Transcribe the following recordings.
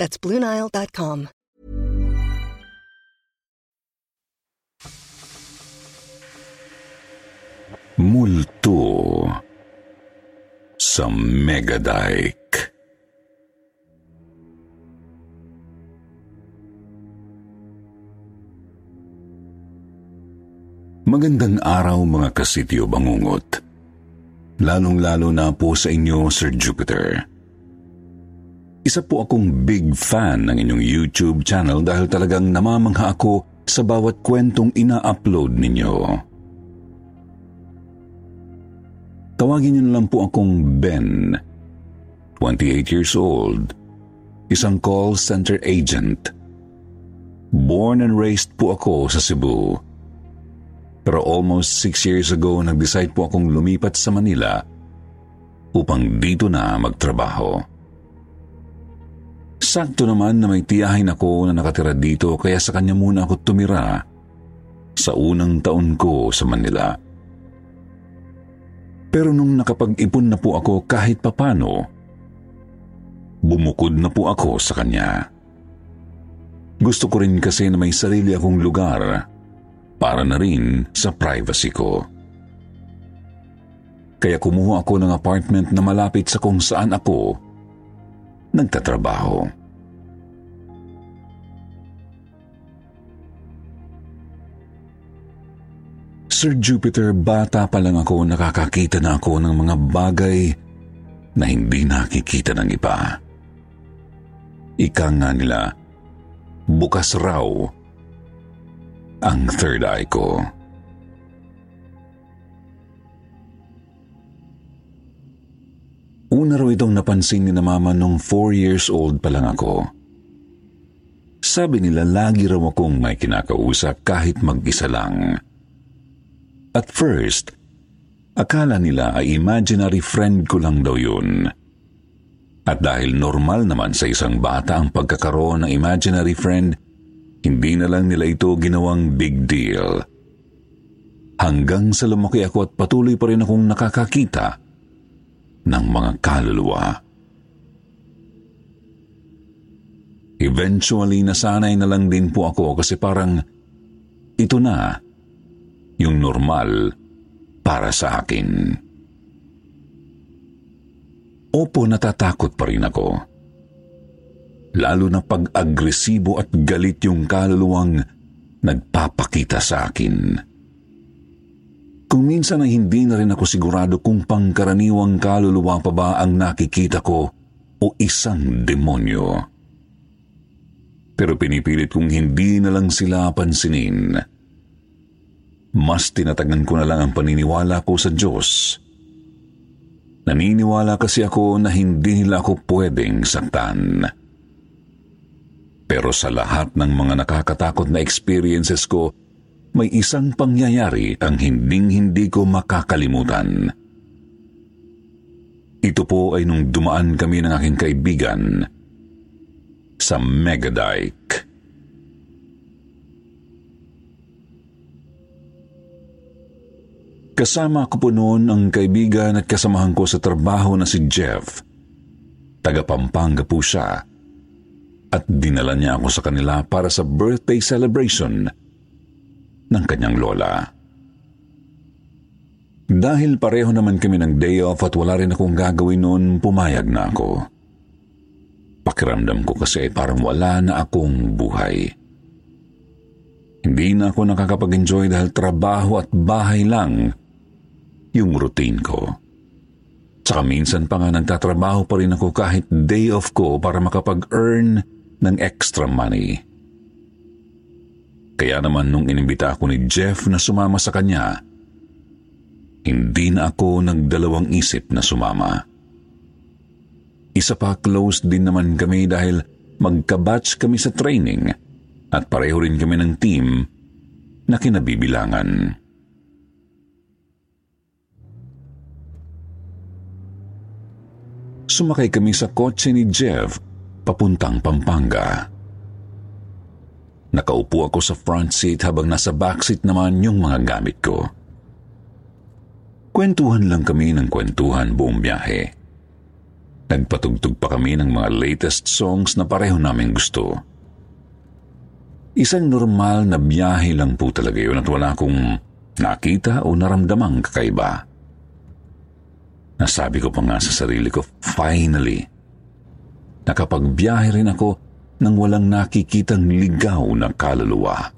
That's BlueNile.com. Multo sa Megadike. Magandang araw mga kasityo bangungot. Lalong-lalo na po sa inyo, Sir Jupiter. Isa po akong big fan ng inyong YouTube channel dahil talagang namamangha ako sa bawat kwentong ina-upload ninyo. Tawagin niyo na lang po akong Ben, 28 years old, isang call center agent. Born and raised po ako sa Cebu. Pero almost six years ago, nag-decide po akong lumipat sa Manila upang dito na magtrabaho. Sakto naman na may tiyahin ako na nakatira dito kaya sa kanya muna ako tumira sa unang taon ko sa Manila. Pero nung nakapag-ipon na po ako kahit papano, bumukod na po ako sa kanya. Gusto ko rin kasi na may sarili akong lugar para na rin sa privacy ko. Kaya kumuha ako ng apartment na malapit sa kung saan ako nagtatrabaho. Sir Jupiter, bata pa lang ako nakakakita na ako ng mga bagay na hindi nakikita ng iba. Ika nga nila, bukas raw ang third eye ko. Una raw itong napansin ni na mama nung 4 years old pa lang ako. Sabi nila lagi raw akong may kinakausap kahit mag-isa lang. At first, akala nila ay imaginary friend ko lang daw yun. At dahil normal naman sa isang bata ang pagkakaroon ng imaginary friend, hindi na lang nila ito ginawang big deal. Hanggang sa lumaki ako at patuloy pa rin akong nakakakita ng mga kaluluwa. Eventually, nasanay na lang din po ako kasi parang ito na yung normal para sa akin. Opo, natatakot pa rin ako lalo na pag agresibo at galit yung kaluluwang nagpapakita sa akin. Kung minsan ay hindi na rin ako sigurado kung pangkaraniwang kaluluwa pa ba ang nakikita ko o isang demonyo. Pero pinipilit kong hindi na lang sila pansinin. Mas tinatagan ko na lang ang paniniwala ko sa Diyos. Naniniwala kasi ako na hindi nila ako pwedeng saktan. Pero sa lahat ng mga nakakatakot na experiences ko, may isang pangyayari ang hinding-hindi ko makakalimutan. Ito po ay nung dumaan kami ng aking kaibigan sa Megadike. Kasama ko po noon ang kaibigan at kasamahan ko sa trabaho na si Jeff. Taga Pampanga po siya at dinala niya ako sa kanila para sa birthday celebration ng kanyang lola. Dahil pareho naman kami ng day off at wala rin akong gagawin noon, pumayag na ako. Pakiramdam ko kasi parang wala na akong buhay. Hindi na ako nakakapag-enjoy dahil trabaho at bahay lang yung routine ko. Tsaka minsan pa nga nagtatrabaho pa rin ako kahit day off ko para makapag-earn ng extra money. Kaya naman nung inimbita ako ni Jeff na sumama sa kanya, hindi na ako nagdalawang isip na sumama. Isa pa close din naman kami dahil magkabatch kami sa training at pareho rin kami ng team na kinabibilangan. Sumakay kami sa kotse ni Jeff papuntang Pampanga. Nakaupo ako sa front seat habang nasa backseat naman yung mga gamit ko. Kwentuhan lang kami ng kwentuhan buong biyahe. Nagpatugtog pa kami ng mga latest songs na pareho namin gusto. Isang normal na biyahe lang po talaga yun at wala akong nakita o naramdamang kakaiba. Nasabi ko pa nga sa sarili ko, finally, nakapagbiyahe rin ako nang walang nakikitang ligaw na kaluluwa.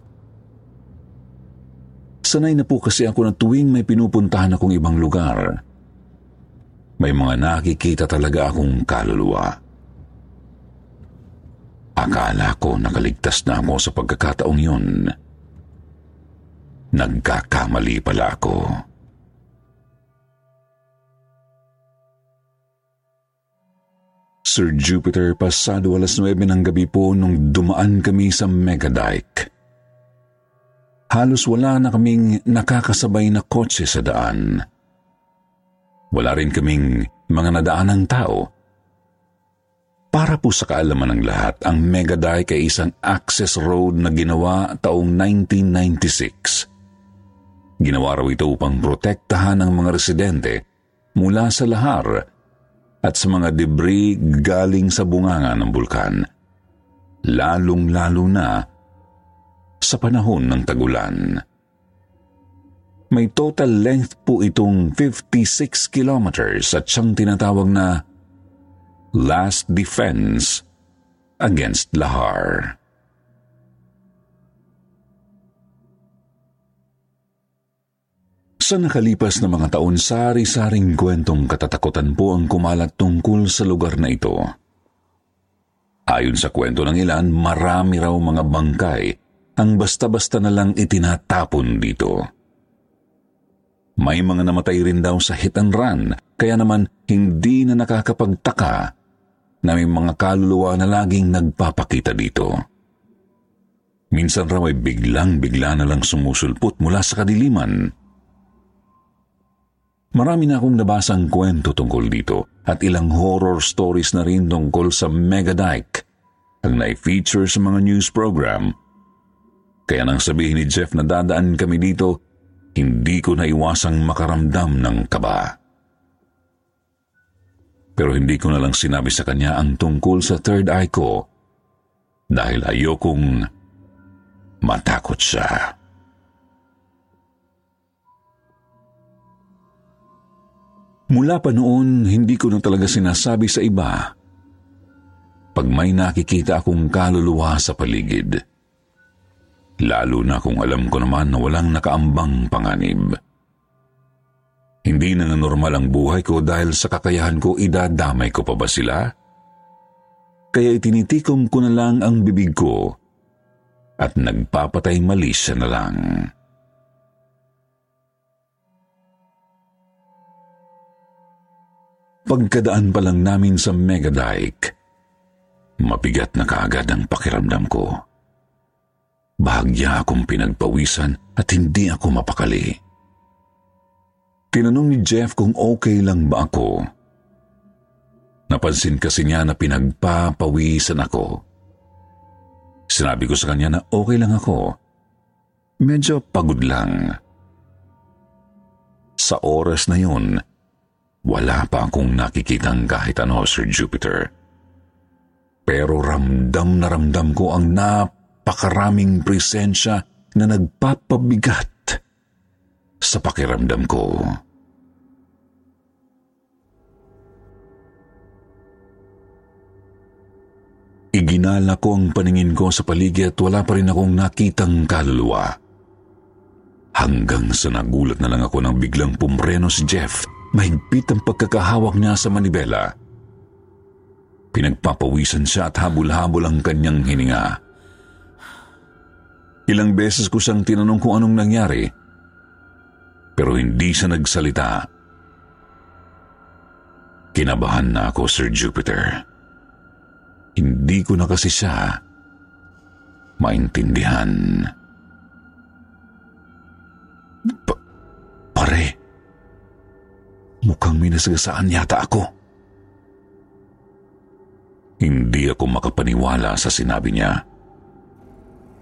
Sanay na po kasi ako na tuwing may pinupuntahan akong ibang lugar, may mga nakikita talaga akong kaluluwa. Akala ko nakaligtas na ako sa pagkakataong yun. Nagkakamali pala ako. Sir Jupiter, pasado alas 9 ng gabi po nung dumaan kami sa Megadike. Halos wala na kaming nakakasabay na kotse sa daan. Wala rin kaming mga nadaanang tao. Para po sa kaalaman ng lahat, ang Megadike ay isang access road na ginawa taong 1996. Ginawa raw ito upang protektahan ang mga residente mula sa lahar at sa mga debris galing sa bunganga ng bulkan, lalong-lalo na sa panahon ng tagulan. May total length po itong 56 kilometers at siyang tinatawag na Last Defense Against Lahar. Sa nakalipas na mga taon, sari-saring kwentong katatakutan po ang kumalat tungkol sa lugar na ito. Ayon sa kwento ng ilan, marami raw mga bangkay ang basta-basta na lang itinatapon dito. May mga namatay rin daw sa hit and run, kaya naman hindi na nakakapagtaka na may mga kaluluwa na laging nagpapakita dito. Minsan raw ay biglang-bigla na lang sumusulpot mula sa kadiliman Marami na akong nabasang kwento tungkol dito at ilang horror stories na rin tungkol sa Megadike ang na-feature sa mga news program. Kaya nang sabihin ni Jeff na dadaan kami dito, hindi ko naiwasang makaramdam ng kaba. Pero hindi ko na lang sinabi sa kanya ang tungkol sa third eye ko dahil ayokong matakot siya. Mula pa noon, hindi ko na talaga sinasabi sa iba pag may nakikita akong kaluluwa sa paligid. Lalo na kung alam ko naman na walang nakaambang panganib. Hindi na normal ang buhay ko dahil sa kakayahan ko idadamay ko pa ba sila? Kaya itinitikom ko na lang ang bibig ko at nagpapatay mali siya na lang. Pagkadaan pa lang namin sa Megadike, mabigat na kaagad ang pakiramdam ko. Bahagya akong pinagpawisan at hindi ako mapakali. Tinanong ni Jeff kung okay lang ba ako. Napansin kasi niya na pinagpapawisan ako. Sinabi ko sa kanya na okay lang ako. Medyo pagod lang. Sa oras na yun, wala pa akong nakikitang kahit ano, Sir Jupiter. Pero ramdam na ramdam ko ang napakaraming presensya na nagpapabigat sa pakiramdam ko. Iginala ko ang paningin ko sa paligid at wala pa rin akong nakitang kaluluwa. Hanggang sa nagulat na lang ako nang biglang pumreno si Jeff Mahigpit ang pagkakahawak niya sa manibela. Pinagpapawisan siya at habol-habol ang kanyang hininga. Ilang beses ko siyang tinanong kung anong nangyari, pero hindi siya nagsalita. Kinabahan na ako, Sir Jupiter. Hindi ko na kasi siya maintindihan. Pa mukhang may nasagasaan yata ako. Hindi ako makapaniwala sa sinabi niya.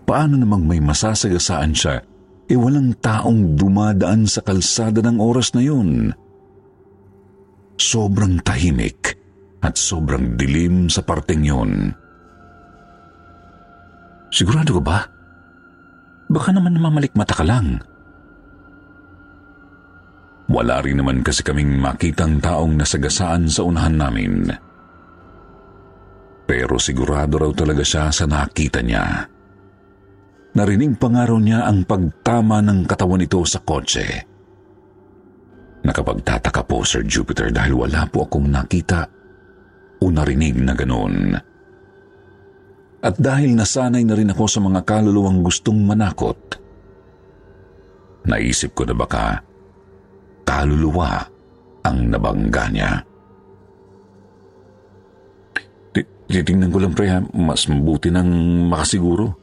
Paano namang may masasagasaan siya e walang taong dumadaan sa kalsada ng oras na yun? Sobrang tahimik at sobrang dilim sa parteng yun. Sigurado ka ba? Baka naman mamalikmata ka lang. Wala rin naman kasi kaming makitang taong nasagasaan sa unahan namin. Pero sigurado raw talaga siya sa nakita niya. Narinig pa nga raw niya ang pagtama ng katawan nito sa kotse. Nakapagtataka po, Sir Jupiter, dahil wala po akong nakita o narinig na ganoon. At dahil nasanay na rin ako sa mga kaluluwang gustong manakot, naisip ko na baka kaluluwa ang nabangga niya. Titingnan ko lang pre ha, mas mabuti nang makasiguro.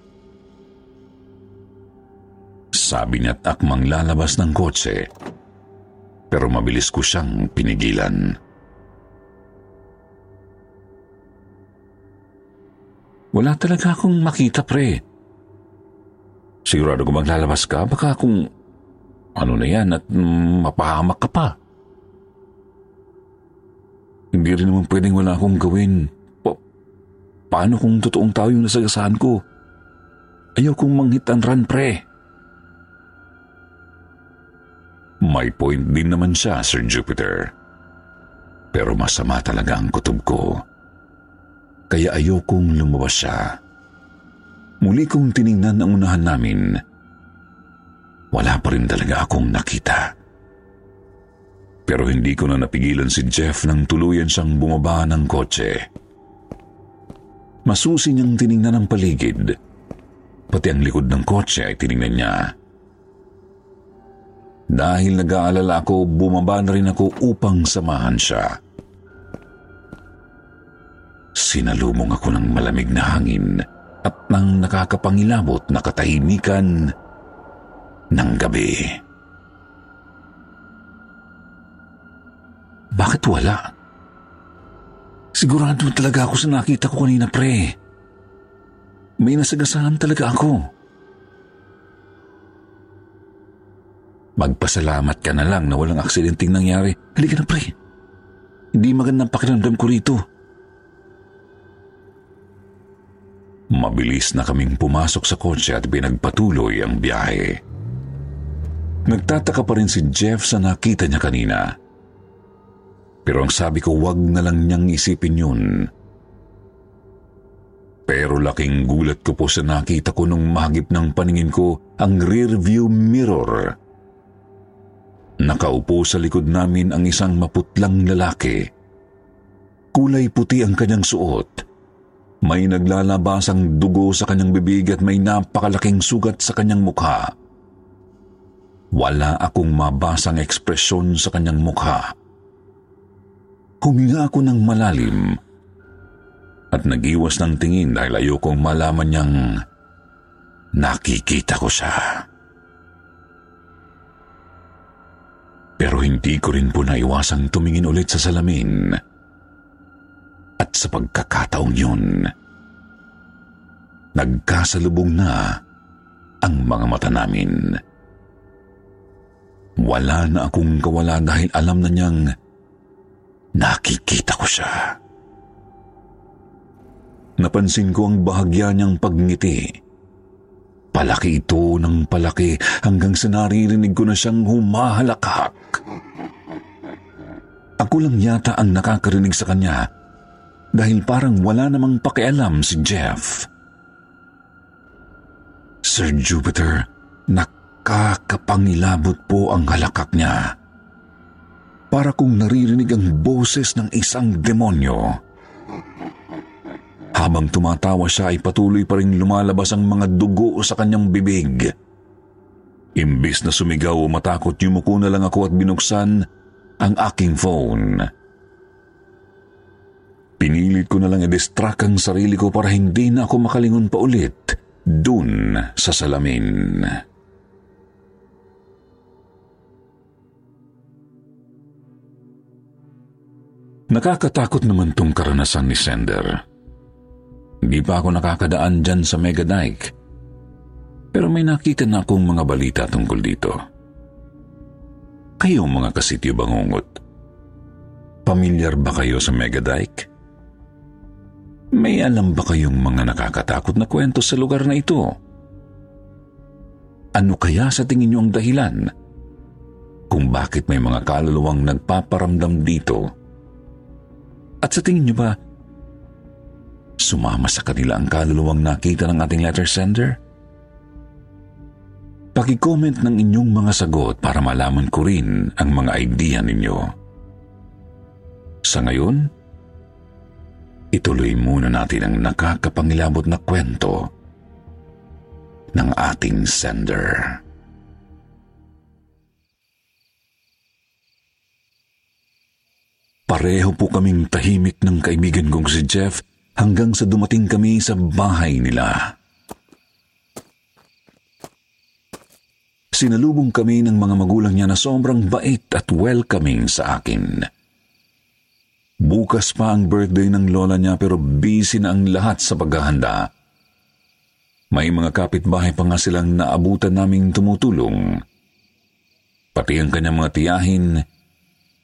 Sabi niya at akmang lalabas ng kotse, pero mabilis ko siyang pinigilan. Wala talaga akong makita, pre. Sigurado kung maglalabas ka, baka kung ano na yan at mapahamak ka pa. Hindi rin naman pwedeng wala akong gawin. Paano kung totoong tao yung nasagasaan ko? Ayaw kong manghit and run, pre. May point din naman siya, Sir Jupiter. Pero masama talaga ang kutob ko. Kaya ayokong lumabas siya. Muli kong tiningnan ang unahan namin. Wala pa rin talaga akong nakita. Pero hindi ko na napigilan si Jeff nang tuluyan siyang bumaba ng kotse. Masusi niyang tiningnan ang paligid. Pati ang likod ng kotse ay tiningnan niya. Dahil nag-aalala ako, bumaba na rin ako upang samahan siya. Sinalumong ako ng malamig na hangin at ng nakakapangilabot na katahimikan ng gabi. Bakit wala? Sigurado talaga ako sa nakita ko kanina, pre. May nasagasaan talaga ako. Magpasalamat ka na lang na walang aksidenteng nangyari. Halika na, pre. Hindi magandang pakiramdam ko rito. Mabilis na kaming pumasok sa kotse at pinagpatuloy ang biyahe. Nagtataka pa rin si Jeff sa nakita niya kanina. Pero ang sabi ko, wag na lang niyang isipin yun. Pero laking gulat ko po sa nakita ko nung mahagip ng paningin ko ang rear view mirror. Nakaupo sa likod namin ang isang maputlang lalaki. Kulay puti ang kanyang suot. May naglalabasang dugo sa kanyang bibig at may napakalaking sugat sa kanyang mukha. Wala akong mabasang ekspresyon sa kanyang mukha. Huminga ako ng malalim at nagiwas ng tingin dahil ayokong malaman niyang nakikita ko siya. Pero hindi ko rin po naiwasang tumingin ulit sa salamin. At sa pagkakataong yun, nagkasalubong na ang mga mata namin. Wala na akong kawala dahil alam na niyang Nakikita ko siya. Napansin ko ang bahagya niyang pagngiti. Palaki ito ng palaki hanggang sa naririnig ko na siyang humahalakak. Ako lang yata ang nakakarinig sa kanya dahil parang wala namang pakialam si Jeff. Sir Jupiter, nakakapangilabot po ang halakak niya para kung naririnig ang boses ng isang demonyo. Habang tumatawa siya ay patuloy pa rin lumalabas ang mga dugo sa kanyang bibig. Imbis na sumigaw o matakot, yumuko na lang ako at binuksan ang aking phone. Pinilit ko na lang i-distract ang sarili ko para hindi na ako makalingon pa ulit dun sa salamin. Nakakatakot naman tong karanasan ni Sender. Hindi pa ako nakakadaan dyan sa Mega Dike. Pero may nakita na akong mga balita tungkol dito. Kayo mga kasityo bangungot, pamilyar ba kayo sa Mega Dike? May alam ba kayong mga nakakatakot na kwento sa lugar na ito? Ano kaya sa tingin niyo ang dahilan kung bakit may mga kaluluwang nagpaparamdam dito? At sa tingin niyo ba, sumama sa kanila ang kaluluwang nakita ng ating letter sender? Paki-comment ng inyong mga sagot para malaman ko rin ang mga idea ninyo. Sa ngayon, ituloy muna natin ang nakakapangilabot na kwento ng ating sender. Pareho po kaming tahimik ng kaibigan kong si Jeff hanggang sa dumating kami sa bahay nila. Sinalubong kami ng mga magulang niya na sobrang bait at welcoming sa akin. Bukas pa ang birthday ng lola niya pero busy na ang lahat sa paghahanda. May mga kapitbahay pa nga silang naabutan naming tumutulong. Pati ang kanyang mga tiyahin,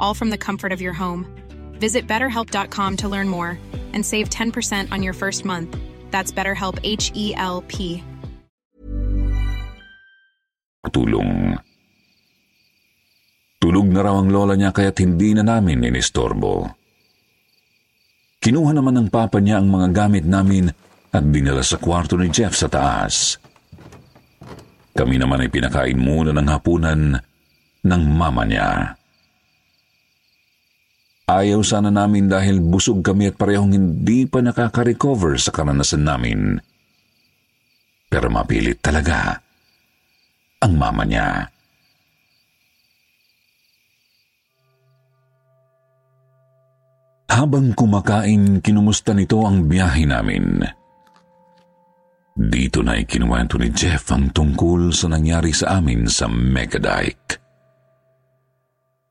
all from the comfort of your home. Visit betterhelp.com to learn more and save 10% on your first month. That's BetterHelp H E L P. tulong. Tulog na raw ang lola niya kaya't hindi na namin inistorbo. Kinuha naman ng papa niya ang mga gamit namin at dinala sa kwarto ni Jeff sa taas. Kami naman ay pinakain muna ng hapunan ng mama niya. Ayaw sana namin dahil busog kami at parehong hindi pa nakaka-recover sa karanasan namin. Pero mapilit talaga ang mama niya. Habang kumakain, kinumusta nito ang biyahe namin. Dito na ikinuwento ni Jeff ang tungkol sa nangyari sa amin sa Megadike.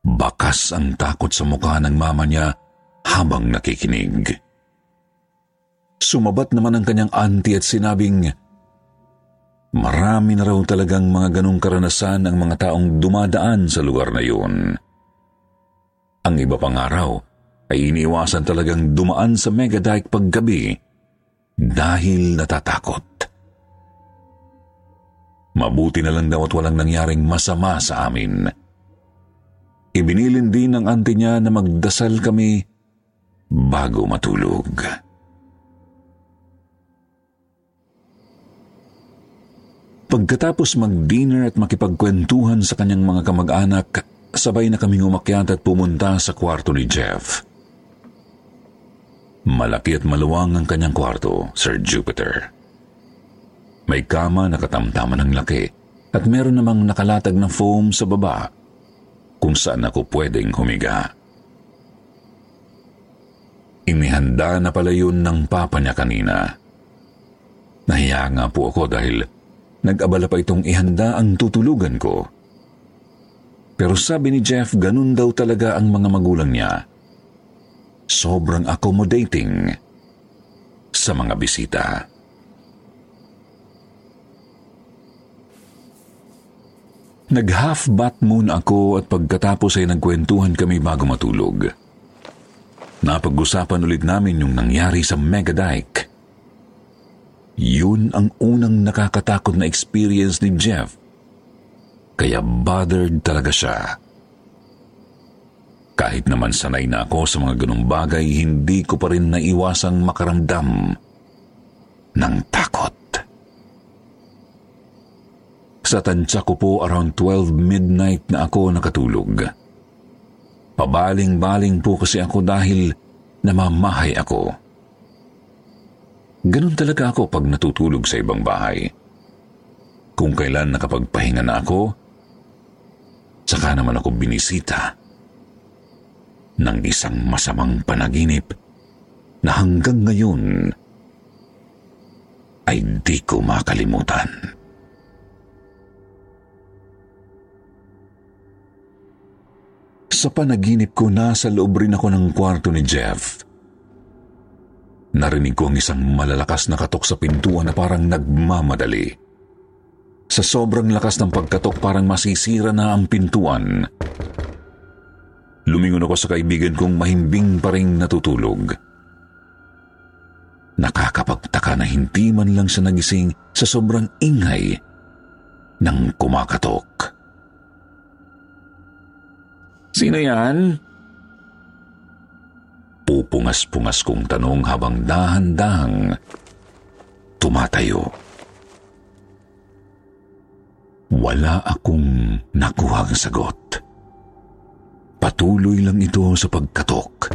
Bakas ang takot sa mukha ng mama niya habang nakikinig. Sumabat naman ang kanyang auntie at sinabing, Marami na raw talagang mga ganong karanasan ang mga taong dumadaan sa lugar na yun. Ang iba pang araw ay iniwasan talagang dumaan sa Megadike paggabi dahil natatakot. Mabuti na lang daw at walang nangyaring masama sa amin. Ibinilin din ng auntie niya na magdasal kami bago matulog. Pagkatapos mag-dinner at makipagkwentuhan sa kanyang mga kamag-anak, sabay na kaming umakyat at pumunta sa kwarto ni Jeff. Malaki at maluwang ang kanyang kwarto, Sir Jupiter. May kama na katamtaman ng laki at meron namang nakalatag na foam sa baba kung saan ako pwedeng humiga. Inihanda na pala yun ng papa niya kanina. Nahiya nga po ako dahil nag-abala pa itong ihanda ang tutulugan ko. Pero sabi ni Jeff, ganun daw talaga ang mga magulang niya. Sobrang accommodating sa mga bisita. Nag-half bath muna ako at pagkatapos ay nagkwentuhan kami bago matulog. Napag-usapan ulit namin yung nangyari sa Mega Dike. Yun ang unang nakakatakot na experience ni Jeff. Kaya bothered talaga siya. Kahit naman sanay na ako sa mga ganong bagay, hindi ko pa rin naiwasang makaramdam ng takot. Sa tansya ko po around 12 midnight na ako nakatulog. Pabaling-baling po kasi ako dahil namamahay ako. Ganon talaga ako pag natutulog sa ibang bahay. Kung kailan nakapagpahinga na ako, saka naman ako binisita ng isang masamang panaginip na hanggang ngayon ay di ko makalimutan. Sa panaginip ko, nasa loob rin ako ng kwarto ni Jeff. Narinig ko ang isang malalakas na katok sa pintuan na parang nagmamadali. Sa sobrang lakas ng pagkatok parang masisira na ang pintuan. Lumingon ako sa kaibigan kong mahimbing pa rin natutulog. Nakakapagtaka na hindi man lang siya nagising sa sobrang ingay ng kumakatok. Sino yan? Pupungas-pungas kong tanong habang dahan-dahang tumatayo. Wala akong nakuhang sagot. Patuloy lang ito sa pagkatok.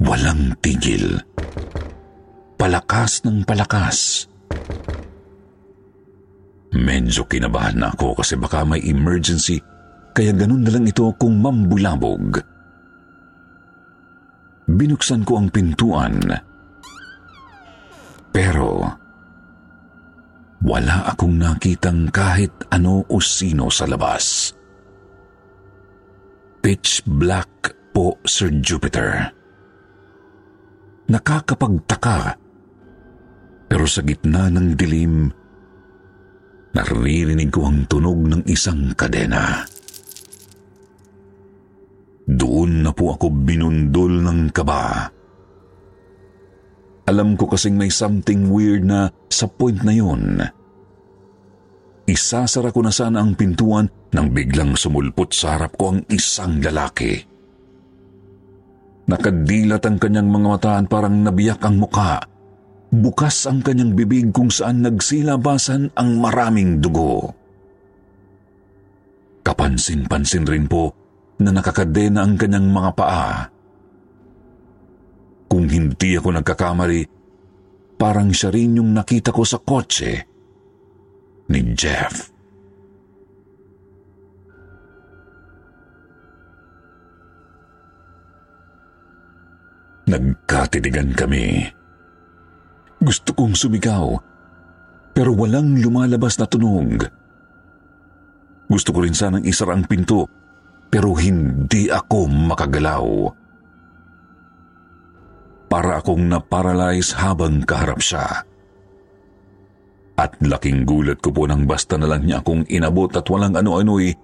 Walang tigil. Palakas ng palakas. Medyo kinabahan na ako kasi baka may emergency kaya ganun na lang ito kung mambulabog. Binuksan ko ang pintuan. Pero wala akong nakitang kahit ano o sino sa labas. Pitch black po, Sir Jupiter. Nakakapagtaka. Pero sa gitna ng dilim, naririnig ko ang tunog ng isang kadena. Doon na po ako binundol ng kaba. Alam ko kasing may something weird na sa point na yun. Isasara ko na sana ang pintuan nang biglang sumulpot sa harap ko ang isang lalaki. Nakadilat ang kanyang mga mataan parang nabiyak ang muka. Bukas ang kanyang bibig kung saan nagsilabasan ang maraming dugo. Kapansin-pansin rin po na nakakadena ang kanyang mga paa. Kung hindi ako nagkakamali, parang siya rin yung nakita ko sa kotse ni Jeff. Nagkatinigan kami. Gusto kong sumigaw, pero walang lumalabas na tunog. Gusto ko rin sanang isara ang pinto pero hindi ako makagalaw. Para akong naparalyze habang kaharap siya. At laking gulat ko po nang basta na lang niya akong inabot at walang ano-ano'y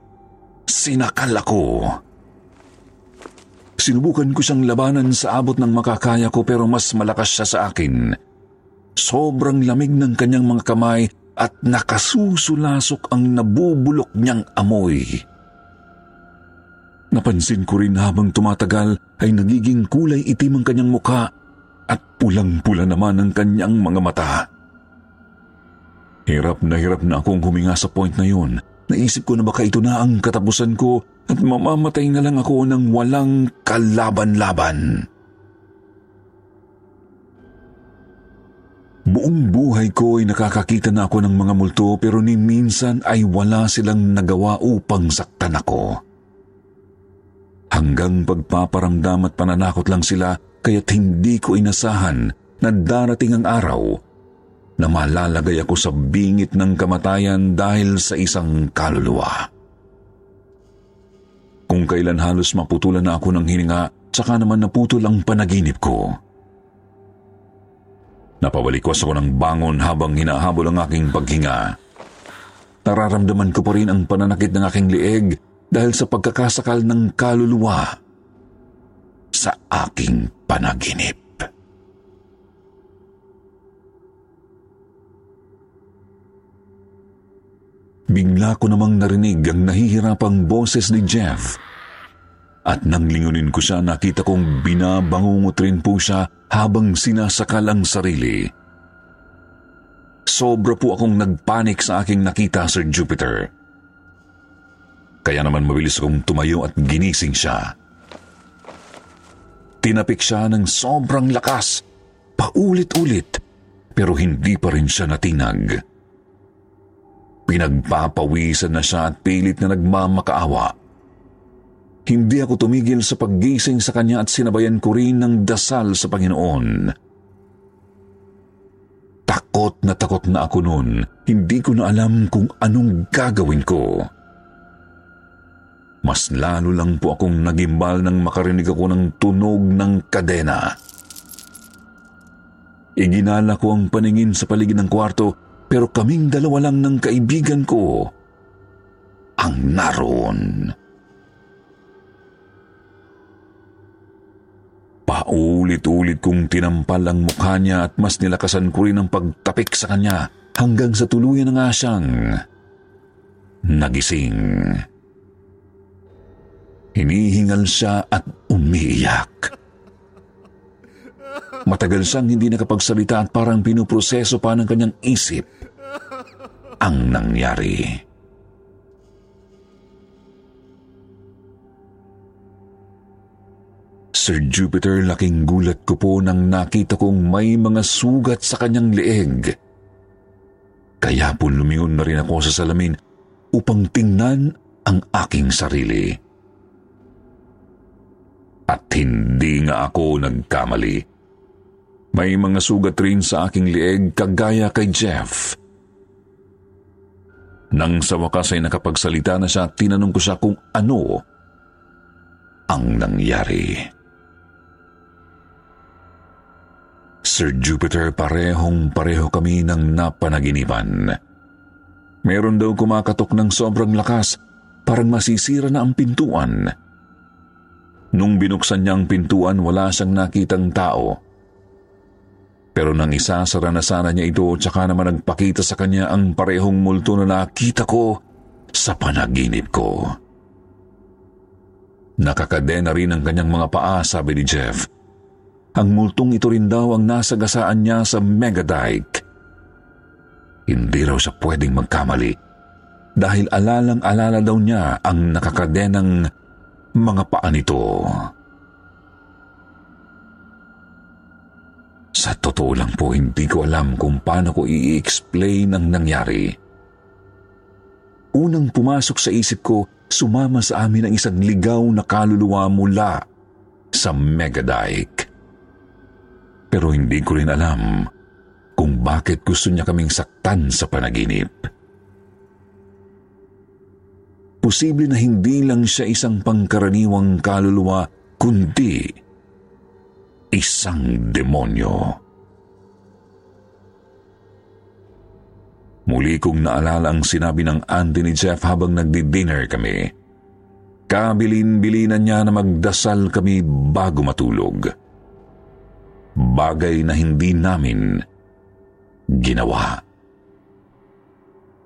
sinakal ako. Sinubukan ko siyang labanan sa abot ng makakaya ko pero mas malakas siya sa akin. Sobrang lamig ng kanyang mga kamay at nakasusulasok ang nabubulok niyang amoy. Napansin ko rin habang tumatagal ay nagiging kulay itim ang kanyang muka at pulang-pula naman ang kanyang mga mata. Hirap na hirap na akong huminga sa point na yun. Naisip ko na baka ito na ang katapusan ko at mamamatay na lang ako ng walang kalaban-laban. Buong buhay ko ay nakakakita na ako ng mga multo pero ni minsan ay wala silang nagawa upang saktan ako. Hanggang pagpaparamdam at pananakot lang sila kaya't hindi ko inasahan na darating ang araw na malalagay ako sa bingit ng kamatayan dahil sa isang kaluluwa. Kung kailan halos maputulan na ako ng hininga, saka naman naputol ang panaginip ko. Napabalikwas ako ng bangon habang hinahabol ang aking paghinga. Nararamdaman ko pa rin ang pananakit ng aking lieg dahil sa pagkakasakal ng kaluluwa sa aking panaginip. Bigla ko namang narinig ang nahihirapang boses ni Jeff. At nang lingunin ko siya, nakita kong binabangungot rin po siya habang sinasakal ang sarili. Sobra po akong nagpanik sa aking nakita, Sir Jupiter. Kaya naman mabilis akong tumayo at ginising siya. Tinapik siya ng sobrang lakas, paulit-ulit, pero hindi pa rin siya natinag. Pinagpapawisan na siya at pilit na nagmamakaawa. Hindi ako tumigil sa paggising sa kanya at sinabayan ko rin ng dasal sa Panginoon. Takot na takot na ako noon. Hindi ko na alam kung anong gagawin ko. Mas lalo lang po akong nagimbal nang makarinig ako ng tunog ng kadena. Iginala ko ang paningin sa paligid ng kwarto pero kaming dalawa lang ng kaibigan ko ang naroon. Paulit-ulit kong tinampal ang mukha niya at mas nilakasan ko rin ang pagtapik sa kanya hanggang sa tuluyan na nga siyang nagising. Hinihingal siya at umiiyak. Matagal siyang hindi nakapagsalita at parang pinuproseso pa ng kanyang isip ang nangyari. Sir Jupiter, laking gulat ko po nang nakita kong may mga sugat sa kanyang leeg. Kaya po lumiyon na rin ako sa salamin upang tingnan ang aking sarili. At hindi nga ako nagkamali. May mga sugat rin sa aking lieg kagaya kay Jeff. Nang sa wakas ay nakapagsalita na siya, tinanong ko siya kung ano ang nangyari. Sir Jupiter, parehong pareho kami ng napanaginipan. Meron daw kumakatok ng sobrang lakas, parang masisira na ang pintuan. Nung binuksan niya ang pintuan, wala siyang nakitang tao. Pero nang isasara na sana niya ito tsaka naman nagpakita sa kanya ang parehong multo na nakita ko sa panaginip ko. Nakakadena rin ang kanyang mga paa, sabi ni Jeff. Ang multong ito rin daw ang nasagasaan niya sa Megadike. Hindi raw siya pwedeng magkamali dahil alalang-alala daw niya ang nakakadenang mga paa nito. Sa totoo lang po, hindi ko alam kung paano ko i-explain ang nangyari. Unang pumasok sa isip ko, sumama sa amin ang isang ligaw na kaluluwa mula sa Megadike. Pero hindi ko rin alam kung bakit gusto niya kaming saktan sa panaginip. Posible na hindi lang siya isang pangkaraniwang kaluluwa, kundi isang demonyo. Muli kong naalala ang sinabi ng auntie ni Jeff habang nagdi-dinner kami. Kabilin-bilinan niya na magdasal kami bago matulog. Bagay na hindi namin ginawa.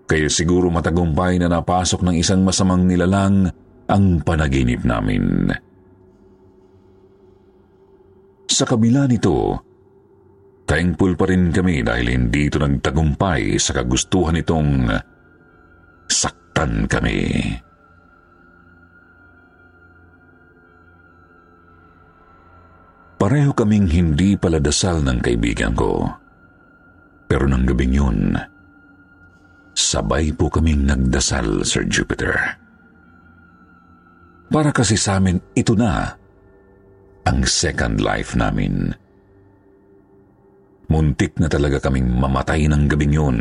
Kaya siguro matagumpay na napasok ng isang masamang nilalang ang panaginip namin. Sa kabila nito, thankful pa rin kami dahil hindi ito nagtagumpay sa kagustuhan nitong saktan kami. Pareho kaming hindi paladasal ng kaibigan ko. Pero nang gabing yun, sabay po kaming nagdasal, Sir Jupiter. Para kasi sa amin, ito na ang second life namin. Muntik na talaga kaming mamatay ng gabing yun,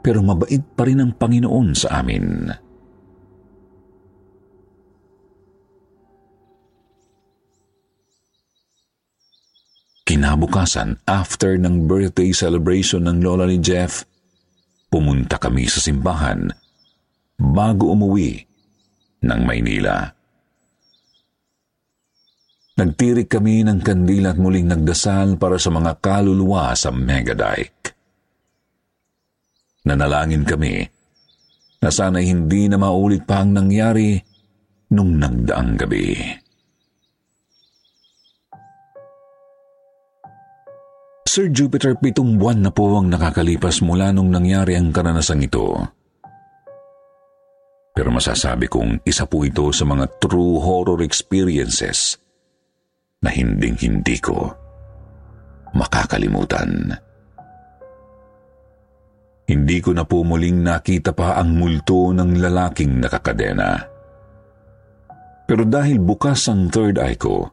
pero mabait pa rin ang Panginoon sa amin. Kinabukasan, after ng birthday celebration ng lola ni Jeff, pumunta kami sa simbahan bago umuwi ng Maynila. Nagtirik kami ng kandila at muling nagdasal para sa mga kaluluwa sa Megadike. Nanalangin kami na sana hindi na maulit pa ang nangyari nung nagdaang gabi. Sir Jupiter, pitong buwan na po ang nakakalipas mula nung nangyari ang karanasang ito. Pero masasabi kong isa po ito sa mga true horror experiences na hinding-hindi ko makakalimutan. Hindi ko na po muling nakita pa ang multo ng lalaking nakakadena. Pero dahil bukas ang third eye ko,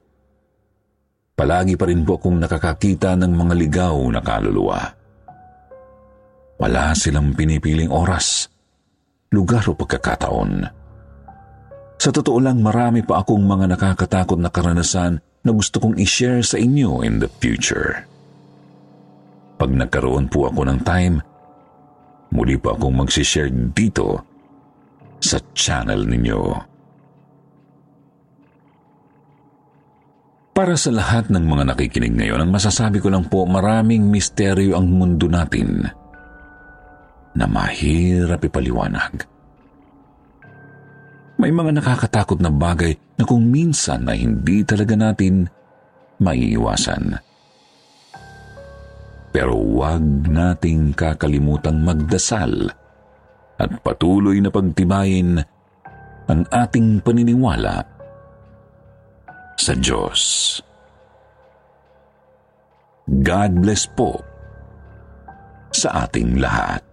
palagi pa rin po akong nakakakita ng mga ligaw na kaluluwa. Wala silang pinipiling oras, lugar o pagkakataon. Sa totoo lang, marami pa akong mga nakakatakot na karanasan na gusto kong i-share sa inyo in the future. Pag nagkaroon po ako ng time, muli po akong magsishare dito sa channel ninyo. Para sa lahat ng mga nakikinig ngayon, ang masasabi ko lang po maraming misteryo ang mundo natin na mahirap ipaliwanag. May mga nakakatakot na bagay na kung minsan na hindi talaga natin maiiwasan. Pero huwag nating kakalimutang magdasal at patuloy na pagtibayin ang ating paniniwala sa Diyos. God bless po sa ating lahat.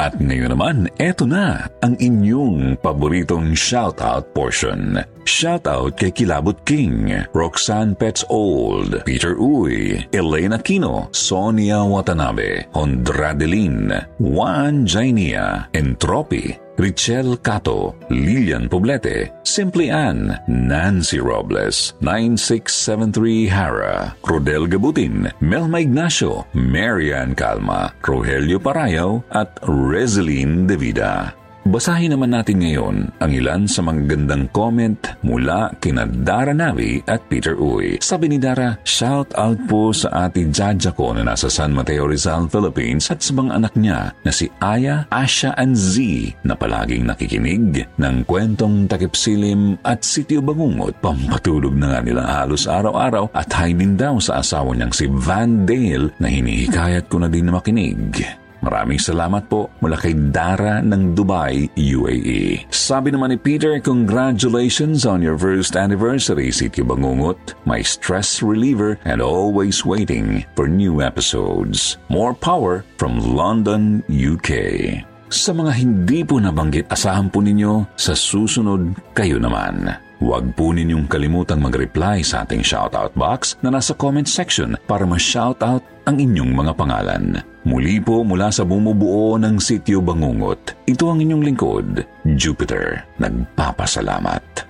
At ngayon naman, eto na ang inyong paboritong shoutout portion. Shoutout kay Kilabot King, Roxanne Pets Old, Peter Uy, Elena Aquino, Sonia Watanabe, Hondradelin, Juan Jainia, Entropy, Richelle Cato, Lilian Poblete, Simply Ann, Nancy Robles, 9673 Hara, Rodel Gabutin, Melma Ignacio, Marian Calma, Rogelio Parayaw at Rezeline Devida. Basahin naman natin ngayon ang ilan sa mga gandang comment mula kina Dara Navi at Peter Uy. Sabi ni Dara, shout out po sa ati Jaja ko na nasa San Mateo Rizal, Philippines at sa mga anak niya na si Aya, Asha and Z na palaging nakikinig ng kwentong takipsilim at sityo bangungot. Pampatulog na nga nila halos araw-araw at hi din daw sa asawa niyang si Van Dale na hinihikayat ko na din na makinig. Maraming salamat po mula kay Dara ng Dubai, UAE. Sabi naman ni Peter, congratulations on your first anniversary, Sityo Bangungot, my stress reliever and always waiting for new episodes. More power from London, UK. Sa mga hindi po nabanggit, asahan po ninyo sa susunod kayo naman. Huwag po ninyong kalimutang mag-reply sa ating shoutout box na nasa comment section para ma-shoutout ang inyong mga pangalan. Muli po mula sa bumubuo ng Sityo Bangungot, ito ang inyong lingkod, Jupiter. Nagpapasalamat.